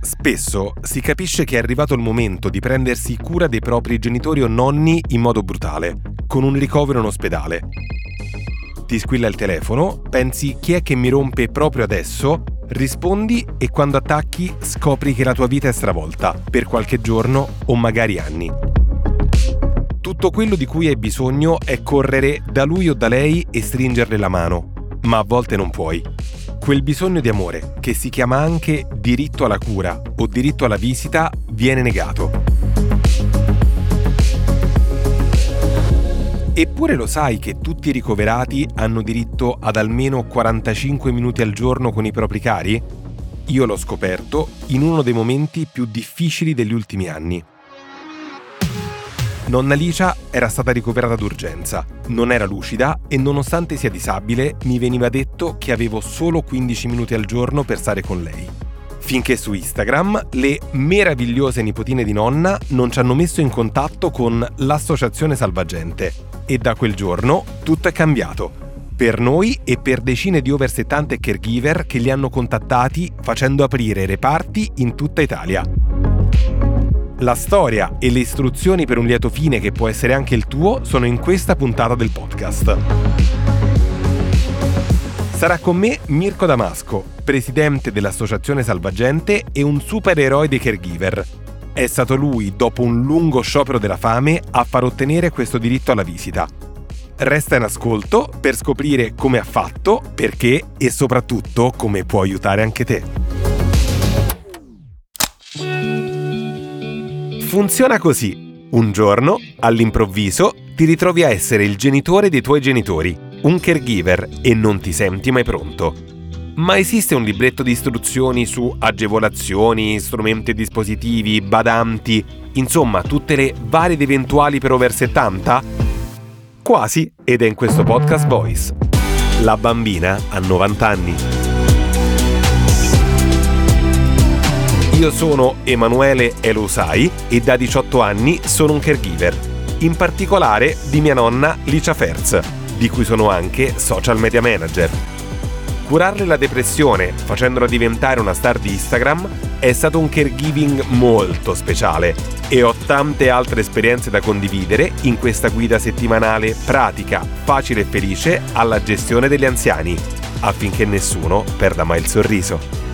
Spesso si capisce che è arrivato il momento di prendersi cura dei propri genitori o nonni in modo brutale, con un ricovero in ospedale. Ti squilla il telefono, pensi chi è che mi rompe proprio adesso, rispondi e quando attacchi scopri che la tua vita è stravolta, per qualche giorno o magari anni. Tutto quello di cui hai bisogno è correre da lui o da lei e stringerle la mano, ma a volte non puoi Quel bisogno di amore, che si chiama anche diritto alla cura o diritto alla visita, viene negato. Eppure lo sai che tutti i ricoverati hanno diritto ad almeno 45 minuti al giorno con i propri cari? Io l'ho scoperto in uno dei momenti più difficili degli ultimi anni. Nonna Licia era stata ricoverata d'urgenza, non era lucida e nonostante sia disabile mi veniva detto che avevo solo 15 minuti al giorno per stare con lei. Finché su Instagram le meravigliose nipotine di nonna non ci hanno messo in contatto con l'Associazione Salvagente e da quel giorno tutto è cambiato. Per noi e per decine di over 70 caregiver che li hanno contattati facendo aprire reparti in tutta Italia. La storia e le istruzioni per un lieto fine che può essere anche il tuo sono in questa puntata del podcast. Sarà con me Mirko Damasco, presidente dell'Associazione Salvagente e un supereroe dei caregiver. È stato lui, dopo un lungo sciopero della fame, a far ottenere questo diritto alla visita. Resta in ascolto per scoprire come ha fatto, perché e soprattutto come può aiutare anche te. Funziona così. Un giorno, all'improvviso, ti ritrovi a essere il genitore dei tuoi genitori, un caregiver, e non ti senti mai pronto. Ma esiste un libretto di istruzioni su agevolazioni, strumenti e dispositivi, badanti, insomma tutte le varie ed eventuali per over 70? Quasi, ed è in questo podcast Voice. La bambina ha 90 anni. Io sono Emanuele Elosai e da 18 anni sono un caregiver, in particolare di mia nonna Licia Ferz, di cui sono anche social media manager. Curarle la depressione facendola diventare una star di Instagram è stato un caregiving molto speciale e ho tante altre esperienze da condividere in questa guida settimanale pratica, facile e felice alla gestione degli anziani, affinché nessuno perda mai il sorriso.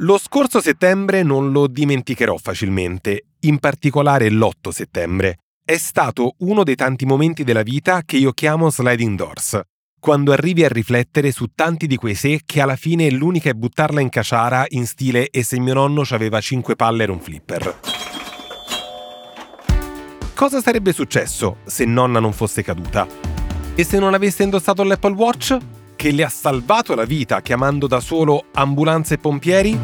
Lo scorso settembre non lo dimenticherò facilmente, in particolare l'8 settembre. È stato uno dei tanti momenti della vita che io chiamo sliding doors, quando arrivi a riflettere su tanti di quei sé che alla fine l'unica è buttarla in caciara in stile e se mio nonno aveva 5 palle e un flipper. Cosa sarebbe successo se nonna non fosse caduta? E se non avesse indossato l'Apple Watch? Che le ha salvato la vita chiamando da solo ambulanze e pompieri?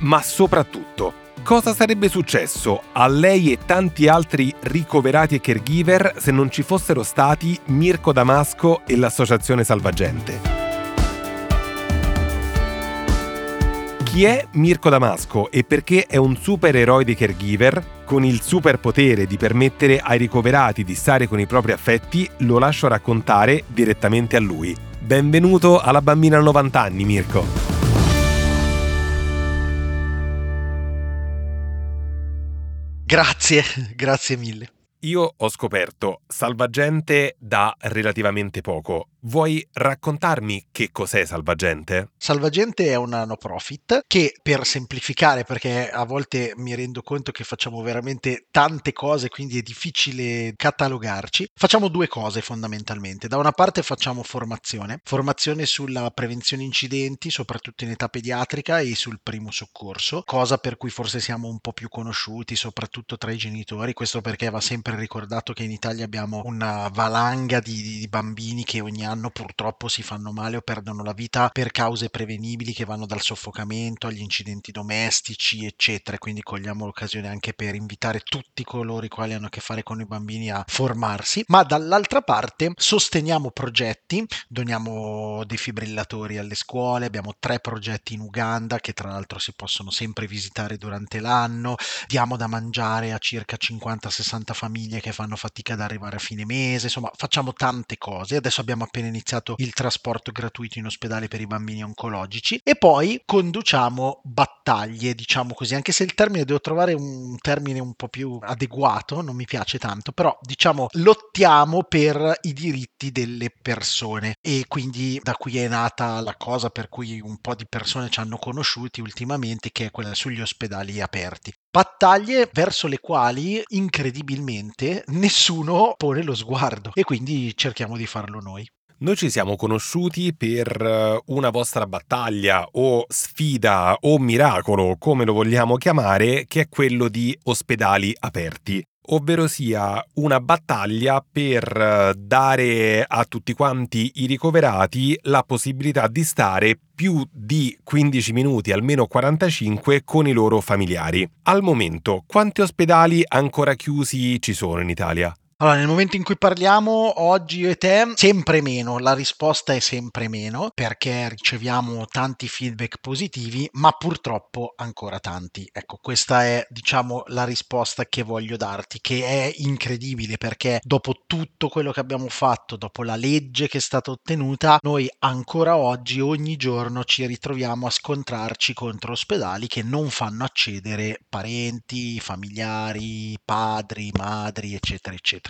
Ma soprattutto, cosa sarebbe successo a lei e tanti altri ricoverati e caregiver se non ci fossero stati Mirko Damasco e l'Associazione Salvagente? Chi è Mirko Damasco e perché è un supereroe dei caregiver? Con il superpotere di permettere ai ricoverati di stare con i propri affetti, lo lascio raccontare direttamente a lui. Benvenuto alla bambina a 90 anni, Mirko. Grazie, grazie mille. Io ho scoperto Salvagente da relativamente poco. Vuoi raccontarmi che cos'è Salvagente? Salvagente è una no profit che per semplificare, perché a volte mi rendo conto che facciamo veramente tante cose, quindi è difficile catalogarci, facciamo due cose fondamentalmente. Da una parte facciamo formazione, formazione sulla prevenzione incidenti, soprattutto in età pediatrica e sul primo soccorso, cosa per cui forse siamo un po' più conosciuti, soprattutto tra i genitori, questo perché va sempre ricordato che in Italia abbiamo una valanga di, di bambini che ogni anno anno purtroppo si fanno male o perdono la vita per cause prevenibili che vanno dal soffocamento agli incidenti domestici, eccetera. Quindi cogliamo l'occasione anche per invitare tutti coloro i quali hanno a che fare con i bambini a formarsi, ma dall'altra parte sosteniamo progetti, doniamo defibrillatori alle scuole, abbiamo tre progetti in Uganda che tra l'altro si possono sempre visitare durante l'anno, diamo da mangiare a circa 50-60 famiglie che fanno fatica ad arrivare a fine mese, insomma facciamo tante cose. Adesso abbiamo appena appena iniziato il trasporto gratuito in ospedale per i bambini oncologici. E poi conduciamo battaglie, diciamo così, anche se il termine devo trovare un termine un po' più adeguato, non mi piace tanto, però diciamo lottiamo per i diritti delle persone. E quindi da qui è nata la cosa per cui un po' di persone ci hanno conosciuti ultimamente che è quella sugli ospedali aperti battaglie verso le quali incredibilmente nessuno pone lo sguardo e quindi cerchiamo di farlo noi. Noi ci siamo conosciuti per eh, una vostra battaglia o sfida o miracolo, come lo vogliamo chiamare, che è quello di ospedali aperti ovvero sia una battaglia per eh, dare a tutti quanti i ricoverati la possibilità di stare più di 15 minuti, almeno 45, con i loro familiari. Al momento, quanti ospedali ancora chiusi ci sono in Italia? Allora, nel momento in cui parliamo, oggi io e te, sempre meno, la risposta è sempre meno, perché riceviamo tanti feedback positivi, ma purtroppo ancora tanti. Ecco, questa è, diciamo, la risposta che voglio darti, che è incredibile, perché dopo tutto quello che abbiamo fatto, dopo la legge che è stata ottenuta, noi ancora oggi, ogni giorno, ci ritroviamo a scontrarci contro ospedali che non fanno accedere parenti, familiari, padri, madri, eccetera, eccetera.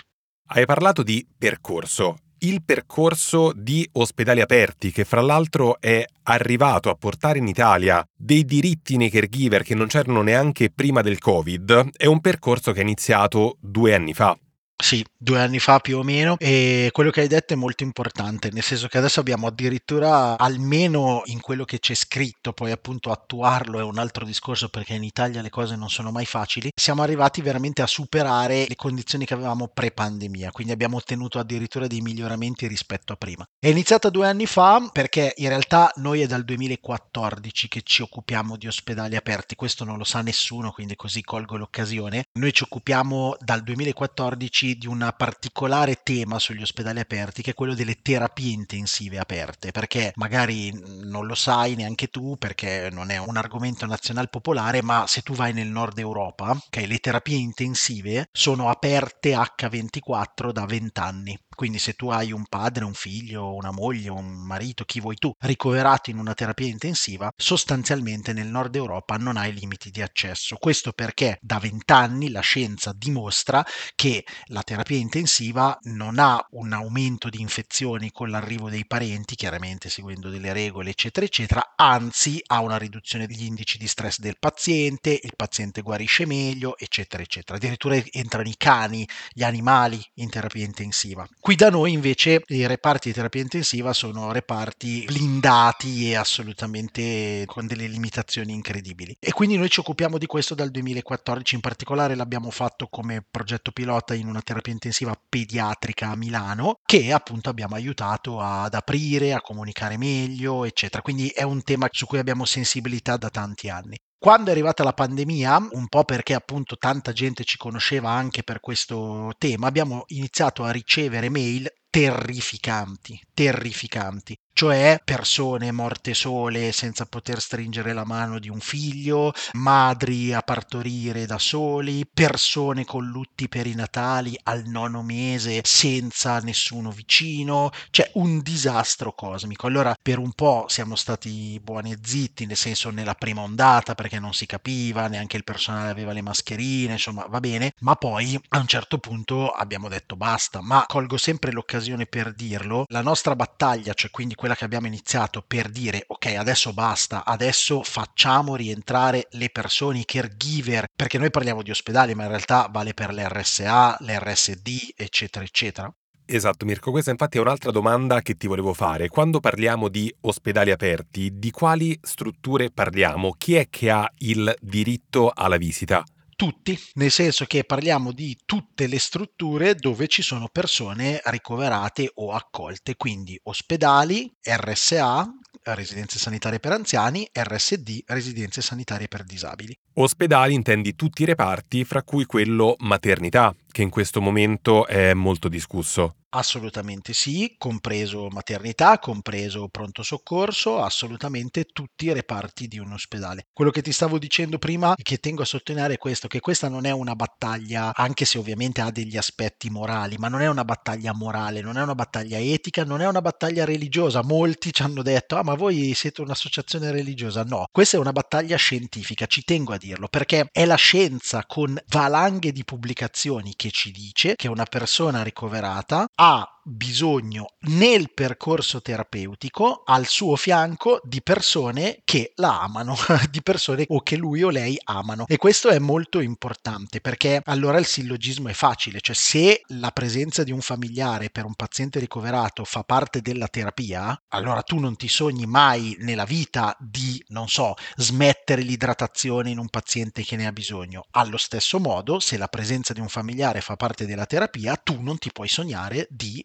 Hai parlato di percorso. Il percorso di ospedali aperti, che fra l'altro è arrivato a portare in Italia dei diritti nei caregiver che non c'erano neanche prima del Covid, è un percorso che è iniziato due anni fa. Sì, due anni fa più o meno e quello che hai detto è molto importante, nel senso che adesso abbiamo addirittura, almeno in quello che c'è scritto, poi appunto attuarlo è un altro discorso perché in Italia le cose non sono mai facili, siamo arrivati veramente a superare le condizioni che avevamo pre-pandemia, quindi abbiamo ottenuto addirittura dei miglioramenti rispetto a prima. È iniziata due anni fa perché in realtà noi è dal 2014 che ci occupiamo di ospedali aperti, questo non lo sa nessuno, quindi così colgo l'occasione. Noi ci occupiamo dal 2014 di un particolare tema sugli ospedali aperti che è quello delle terapie intensive aperte, perché magari non lo sai neanche tu perché non è un argomento nazionale popolare, ma se tu vai nel nord Europa, okay, le terapie intensive sono aperte H24 da 20 anni. Quindi se tu hai un padre, un figlio, una moglie, un marito, chi vuoi tu, ricoverato in una terapia intensiva, sostanzialmente nel nord Europa non hai limiti di accesso. Questo perché da vent'anni la scienza dimostra che la terapia intensiva non ha un aumento di infezioni con l'arrivo dei parenti, chiaramente seguendo delle regole, eccetera, eccetera, anzi ha una riduzione degli indici di stress del paziente, il paziente guarisce meglio, eccetera, eccetera. Addirittura entrano i cani, gli animali in terapia intensiva. Qui da noi invece i reparti di terapia intensiva sono reparti blindati e assolutamente con delle limitazioni incredibili. E quindi noi ci occupiamo di questo dal 2014, in particolare l'abbiamo fatto come progetto pilota in una terapia intensiva pediatrica a Milano, che appunto abbiamo aiutato ad aprire, a comunicare meglio, eccetera. Quindi è un tema su cui abbiamo sensibilità da tanti anni. Quando è arrivata la pandemia, un po' perché appunto tanta gente ci conosceva anche per questo tema, abbiamo iniziato a ricevere mail terrificanti, terrificanti. Cioè persone morte sole senza poter stringere la mano di un figlio, madri a partorire da soli, persone con lutti perinatali al nono mese senza nessuno vicino, cioè un disastro cosmico. Allora per un po' siamo stati buoni e zitti, nel senso nella prima ondata perché non si capiva, neanche il personale aveva le mascherine, insomma va bene, ma poi a un certo punto abbiamo detto basta, ma colgo sempre l'occasione per dirlo, la nostra battaglia, cioè quindi quella che abbiamo iniziato per dire ok adesso basta, adesso facciamo rientrare le persone, i caregiver, perché noi parliamo di ospedali ma in realtà vale per l'RSA, l'RSD eccetera eccetera. Esatto Mirko, questa infatti è un'altra domanda che ti volevo fare. Quando parliamo di ospedali aperti, di quali strutture parliamo? Chi è che ha il diritto alla visita? Tutti, nel senso che parliamo di tutte le strutture dove ci sono persone ricoverate o accolte, quindi ospedali, RSA, residenze sanitarie per anziani, RSD, residenze sanitarie per disabili. Ospedali intendi tutti i reparti, fra cui quello maternità, che in questo momento è molto discusso. Assolutamente sì, compreso maternità, compreso pronto soccorso, assolutamente tutti i reparti di un ospedale. Quello che ti stavo dicendo prima e che tengo a sottolineare è questo, che questa non è una battaglia, anche se ovviamente ha degli aspetti morali, ma non è una battaglia morale, non è una battaglia etica, non è una battaglia religiosa. Molti ci hanno detto, ah ma voi siete un'associazione religiosa. No, questa è una battaglia scientifica, ci tengo a dirlo, perché è la scienza con valanghe di pubblicazioni che ci dice che una persona ricoverata Ah, bisogno nel percorso terapeutico al suo fianco di persone che la amano, di persone o che lui o lei amano. E questo è molto importante perché allora il sillogismo è facile, cioè se la presenza di un familiare per un paziente ricoverato fa parte della terapia, allora tu non ti sogni mai nella vita di, non so, smettere l'idratazione in un paziente che ne ha bisogno. Allo stesso modo, se la presenza di un familiare fa parte della terapia, tu non ti puoi sognare di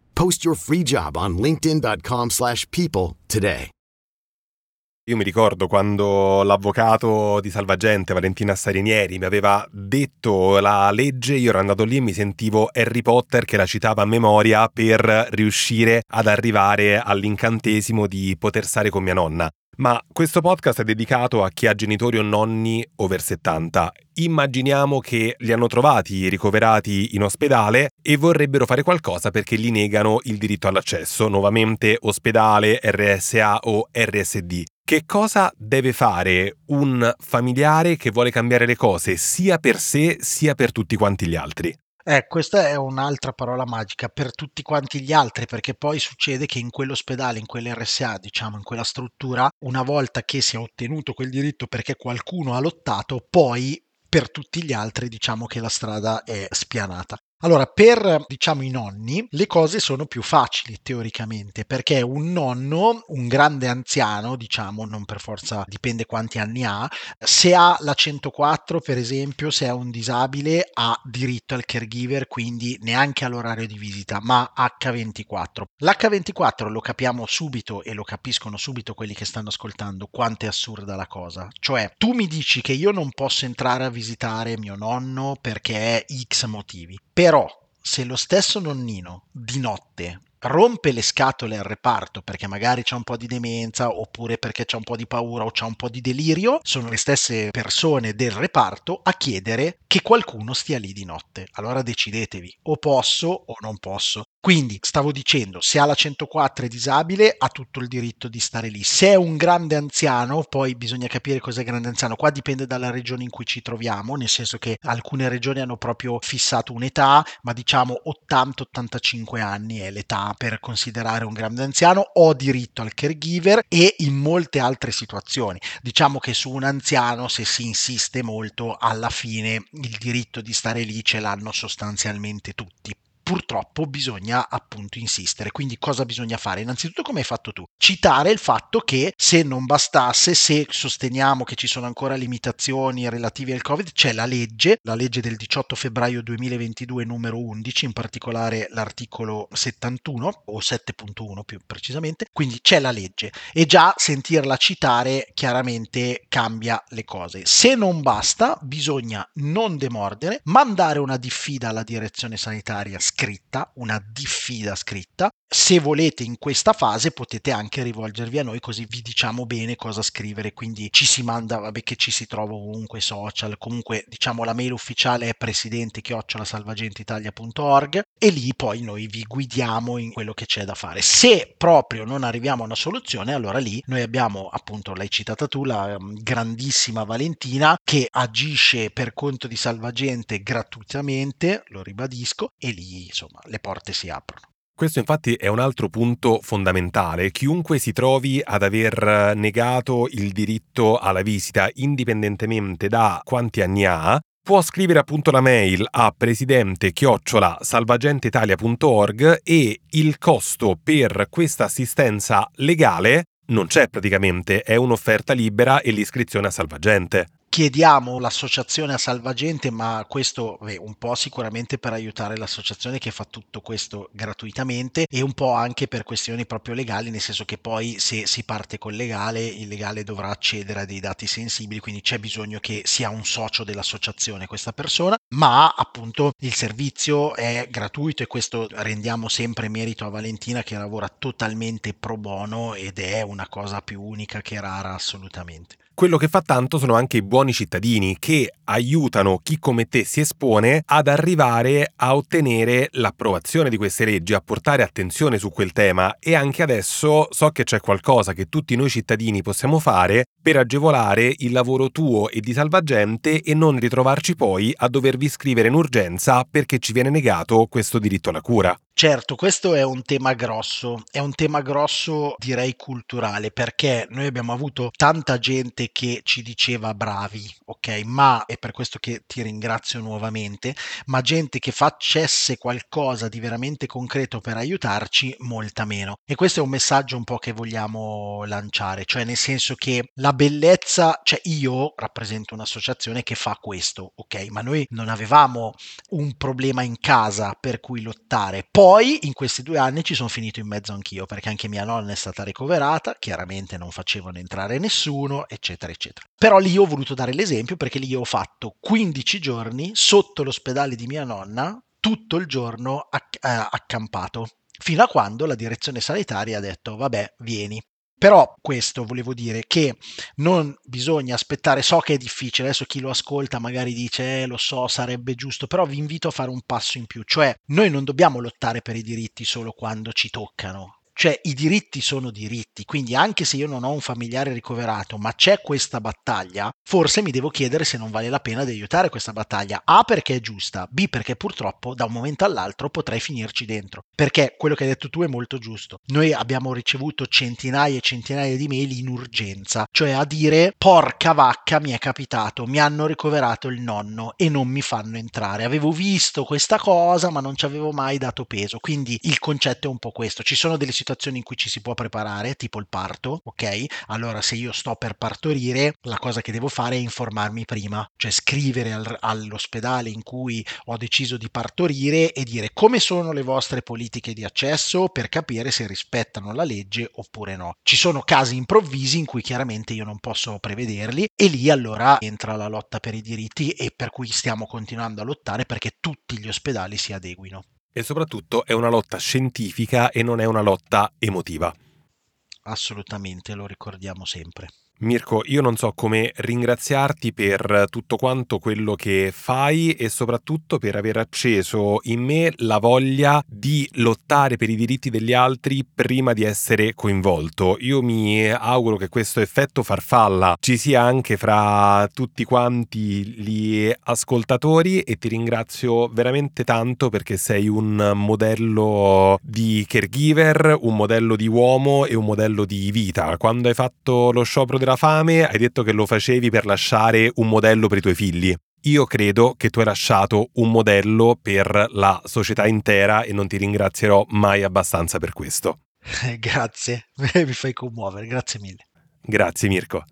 Post your free job on linkedin.com/people today. Io mi ricordo quando l'avvocato di Salvagente, Valentina Sarinieri, mi aveva detto la legge, io ero andato lì e mi sentivo Harry Potter che la citava a memoria per riuscire ad arrivare all'incantesimo di poter stare con mia nonna. Ma questo podcast è dedicato a chi ha genitori o nonni over 70. Immaginiamo che li hanno trovati ricoverati in ospedale e vorrebbero fare qualcosa perché gli negano il diritto all'accesso, nuovamente ospedale, RSA o RSD. Che cosa deve fare un familiare che vuole cambiare le cose sia per sé sia per tutti quanti gli altri? Eh, questa è un'altra parola magica per tutti quanti gli altri, perché poi succede che in quell'ospedale, in quell'RSA, diciamo, in quella struttura, una volta che si è ottenuto quel diritto perché qualcuno ha lottato, poi per tutti gli altri diciamo che la strada è spianata. Allora, per diciamo i nonni, le cose sono più facili teoricamente, perché un nonno, un grande anziano, diciamo, non per forza dipende quanti anni ha, se ha la 104, per esempio, se è un disabile, ha diritto al caregiver, quindi neanche all'orario di visita, ma H24. L'H24 lo capiamo subito e lo capiscono subito quelli che stanno ascoltando quanto è assurda la cosa. Cioè, tu mi dici che io non posso entrare a visitare mio nonno perché X motivi. Per però se lo stesso nonnino di notte rompe le scatole al reparto perché magari c'è un po' di demenza oppure perché c'è un po' di paura o c'è un po' di delirio, sono le stesse persone del reparto a chiedere che qualcuno stia lì di notte. Allora decidetevi, o posso o non posso. Quindi stavo dicendo, se ha la 104 è disabile, ha tutto il diritto di stare lì. Se è un grande anziano, poi bisogna capire cos'è grande anziano. Qua dipende dalla regione in cui ci troviamo, nel senso che alcune regioni hanno proprio fissato un'età, ma diciamo 80-85 anni è l'età per considerare un grande anziano. Ho diritto al caregiver e in molte altre situazioni. Diciamo che su un anziano, se si insiste molto, alla fine il diritto di stare lì ce l'hanno sostanzialmente tutti purtroppo bisogna appunto insistere. Quindi cosa bisogna fare? Innanzitutto come hai fatto tu? Citare il fatto che se non bastasse, se sosteniamo che ci sono ancora limitazioni relative al Covid, c'è la legge, la legge del 18 febbraio 2022 numero 11, in particolare l'articolo 71 o 7.1 più precisamente, quindi c'è la legge e già sentirla citare chiaramente cambia le cose. Se non basta, bisogna non demordere, mandare una diffida alla direzione sanitaria scritta, una diffida scritta. Se volete in questa fase potete anche rivolgervi a noi così vi diciamo bene cosa scrivere, quindi ci si manda, vabbè che ci si trova ovunque social, comunque diciamo la mail ufficiale è presidente chiocciolasalvagentitalia.org e lì poi noi vi guidiamo in quello che c'è da fare. Se proprio non arriviamo a una soluzione, allora lì noi abbiamo appunto, l'hai citata tu, la um, grandissima Valentina che agisce per conto di Salvagente gratuitamente, lo ribadisco, e lì insomma le porte si aprono. Questo infatti è un altro punto fondamentale. Chiunque si trovi ad aver negato il diritto alla visita, indipendentemente da quanti anni ha, può scrivere appunto la mail a presidente salvagenteitalia.org e il costo per questa assistenza legale non c'è praticamente, è un'offerta libera e l'iscrizione a salvagente chiediamo l'associazione a Salvagente, ma questo beh, un po' sicuramente per aiutare l'associazione che fa tutto questo gratuitamente e un po' anche per questioni proprio legali, nel senso che poi se si parte col legale, il legale dovrà accedere a dei dati sensibili, quindi c'è bisogno che sia un socio dell'associazione questa persona, ma appunto il servizio è gratuito e questo rendiamo sempre merito a Valentina che lavora totalmente pro bono ed è una cosa più unica che rara assolutamente. Quello che fa tanto sono anche i buoni cittadini che aiutano chi come te si espone ad arrivare a ottenere l'approvazione di queste leggi, a portare attenzione su quel tema e anche adesso so che c'è qualcosa che tutti noi cittadini possiamo fare per agevolare il lavoro tuo e di salvagente e non ritrovarci poi a dovervi scrivere in urgenza perché ci viene negato questo diritto alla cura. Certo, questo è un tema grosso, è un tema grosso direi culturale perché noi abbiamo avuto tanta gente che ci diceva bravi, ok, ma è per questo che ti ringrazio nuovamente, ma gente che facesse qualcosa di veramente concreto per aiutarci, molta meno. E questo è un messaggio un po' che vogliamo lanciare, cioè nel senso che la bellezza, cioè io rappresento un'associazione che fa questo, ok, ma noi non avevamo un problema in casa per cui lottare. Poi poi in questi due anni ci sono finito in mezzo anch'io, perché anche mia nonna è stata ricoverata, chiaramente non facevano entrare nessuno, eccetera, eccetera. Però lì ho voluto dare l'esempio perché lì ho fatto 15 giorni sotto l'ospedale di mia nonna, tutto il giorno acc- eh, accampato, fino a quando la direzione sanitaria ha detto vabbè, vieni. Però questo volevo dire che non bisogna aspettare, so che è difficile, adesso chi lo ascolta magari dice eh, lo so, sarebbe giusto, però vi invito a fare un passo in più, cioè noi non dobbiamo lottare per i diritti solo quando ci toccano, cioè i diritti sono diritti, quindi anche se io non ho un familiare ricoverato, ma c'è questa battaglia, forse mi devo chiedere se non vale la pena di aiutare questa battaglia. A perché è giusta, B perché purtroppo da un momento all'altro potrei finirci dentro. Perché quello che hai detto tu è molto giusto. Noi abbiamo ricevuto centinaia e centinaia di mail in urgenza, cioè a dire porca vacca mi è capitato, mi hanno ricoverato il nonno e non mi fanno entrare. Avevo visto questa cosa, ma non ci avevo mai dato peso. Quindi il concetto è un po' questo. Ci sono delle situazioni situazioni in cui ci si può preparare, tipo il parto, ok? Allora se io sto per partorire, la cosa che devo fare è informarmi prima, cioè scrivere al, all'ospedale in cui ho deciso di partorire e dire come sono le vostre politiche di accesso per capire se rispettano la legge oppure no. Ci sono casi improvvisi in cui chiaramente io non posso prevederli e lì allora entra la lotta per i diritti e per cui stiamo continuando a lottare perché tutti gli ospedali si adeguino. E soprattutto è una lotta scientifica e non è una lotta emotiva. Assolutamente, lo ricordiamo sempre. Mirko, io non so come ringraziarti per tutto quanto quello che fai e soprattutto per aver acceso in me la voglia di lottare per i diritti degli altri prima di essere coinvolto. Io mi auguro che questo effetto farfalla ci sia anche fra tutti quanti gli ascoltatori e ti ringrazio veramente tanto perché sei un modello di caregiver, un modello di uomo e un modello di vita. Quando hai fatto lo sciopero della la fame, hai detto che lo facevi per lasciare un modello per i tuoi figli. io credo che tu hai lasciato un modello per la società intera e non ti ringrazierò mai abbastanza per questo. grazie, mi fai commuovere, grazie mille. Grazie Mirko.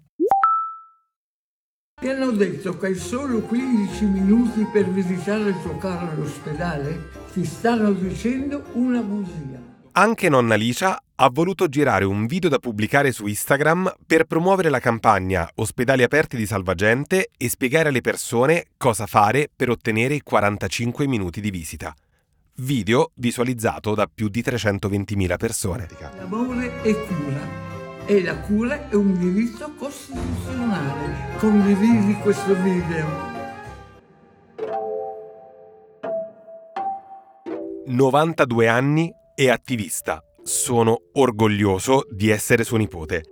Ti hanno detto che hai solo 15 minuti per visitare il tuo caro all'ospedale? Ti stanno dicendo una bugia. Anche nonna Licia ha voluto girare un video da pubblicare su Instagram per promuovere la campagna Ospedali aperti di Salvagente e spiegare alle persone cosa fare per ottenere i 45 minuti di visita. Video visualizzato da più di 320.000 persone. L'amore è cura e la cura è un diritto costituzionale. Condividi questo video. 92 anni e attivista. Sono orgoglioso di essere suo nipote.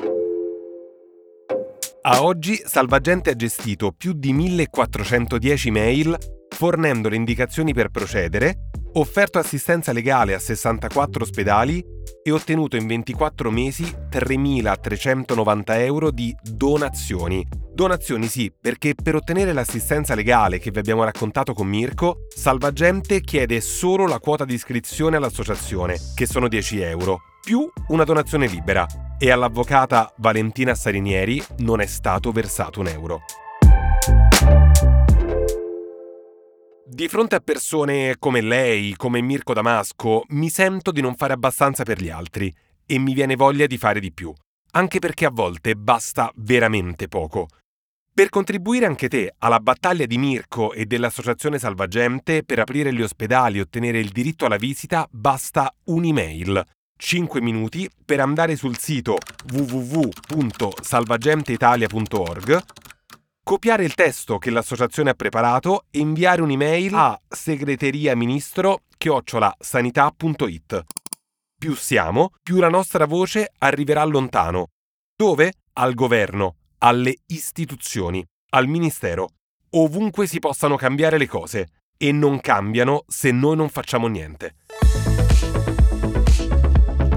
A oggi Salvagente ha gestito più di 1410 mail fornendo le indicazioni per procedere, offerto assistenza legale a 64 ospedali e ottenuto in 24 mesi 3.390 euro di donazioni. Donazioni sì, perché per ottenere l'assistenza legale che vi abbiamo raccontato con Mirko, Salvagente chiede solo la quota di iscrizione all'associazione, che sono 10 euro, più una donazione libera. E all'avvocata Valentina Sarinieri non è stato versato un euro. Di fronte a persone come lei, come Mirko Damasco, mi sento di non fare abbastanza per gli altri e mi viene voglia di fare di più, anche perché a volte basta veramente poco. Per contribuire anche te alla battaglia di Mirko e dell'Associazione Salvagente per aprire gli ospedali e ottenere il diritto alla visita, basta un'email. 5 minuti per andare sul sito www.salvagenteitalia.org copiare il testo che l'associazione ha preparato e inviare un'email a segreteriaministro-sanità.it. Più siamo, più la nostra voce arriverà lontano. Dove? Al governo, alle istituzioni, al ministero, ovunque si possano cambiare le cose. E non cambiano se noi non facciamo niente.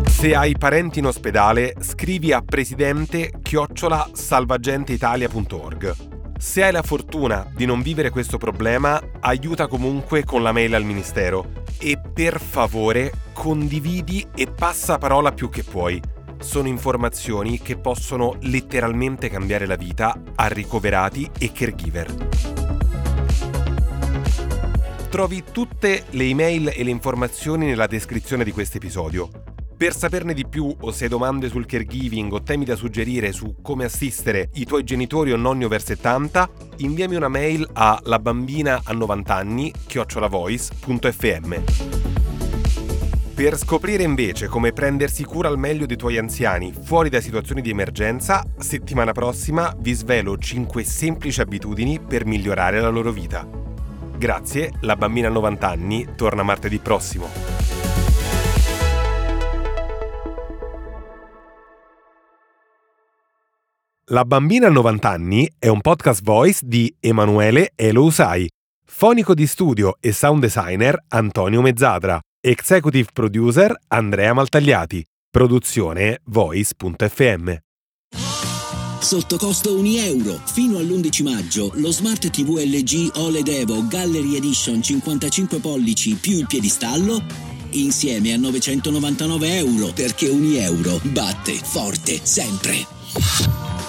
Se hai parenti in ospedale, scrivi a presidente chiocciola salvagenteitalia.org. Se hai la fortuna di non vivere questo problema, aiuta comunque con la mail al Ministero e per favore condividi e passa parola più che puoi. Sono informazioni che possono letteralmente cambiare la vita a ricoverati e caregiver. Trovi tutte le email e le informazioni nella descrizione di questo episodio. Per saperne di più o se hai domande sul caregiving o temi da suggerire su come assistere i tuoi genitori o nonni over 70, inviami una mail a labambina a 90 anni chiocciolavoice.fm. Per scoprire invece come prendersi cura al meglio dei tuoi anziani fuori da situazioni di emergenza, settimana prossima vi svelo 5 semplici abitudini per migliorare la loro vita. Grazie, la bambina a 90 anni torna martedì prossimo. La bambina a 90 anni è un podcast voice di Emanuele Elousai, fonico di studio e sound designer Antonio Mezzadra, executive producer Andrea Maltagliati, produzione voice.fm. Sotto costo 1 euro. Fino all'11 maggio lo Smart TV LG OLED Evo Gallery Edition 55 pollici più il piedistallo insieme a 999 euro perché 1 euro batte forte sempre.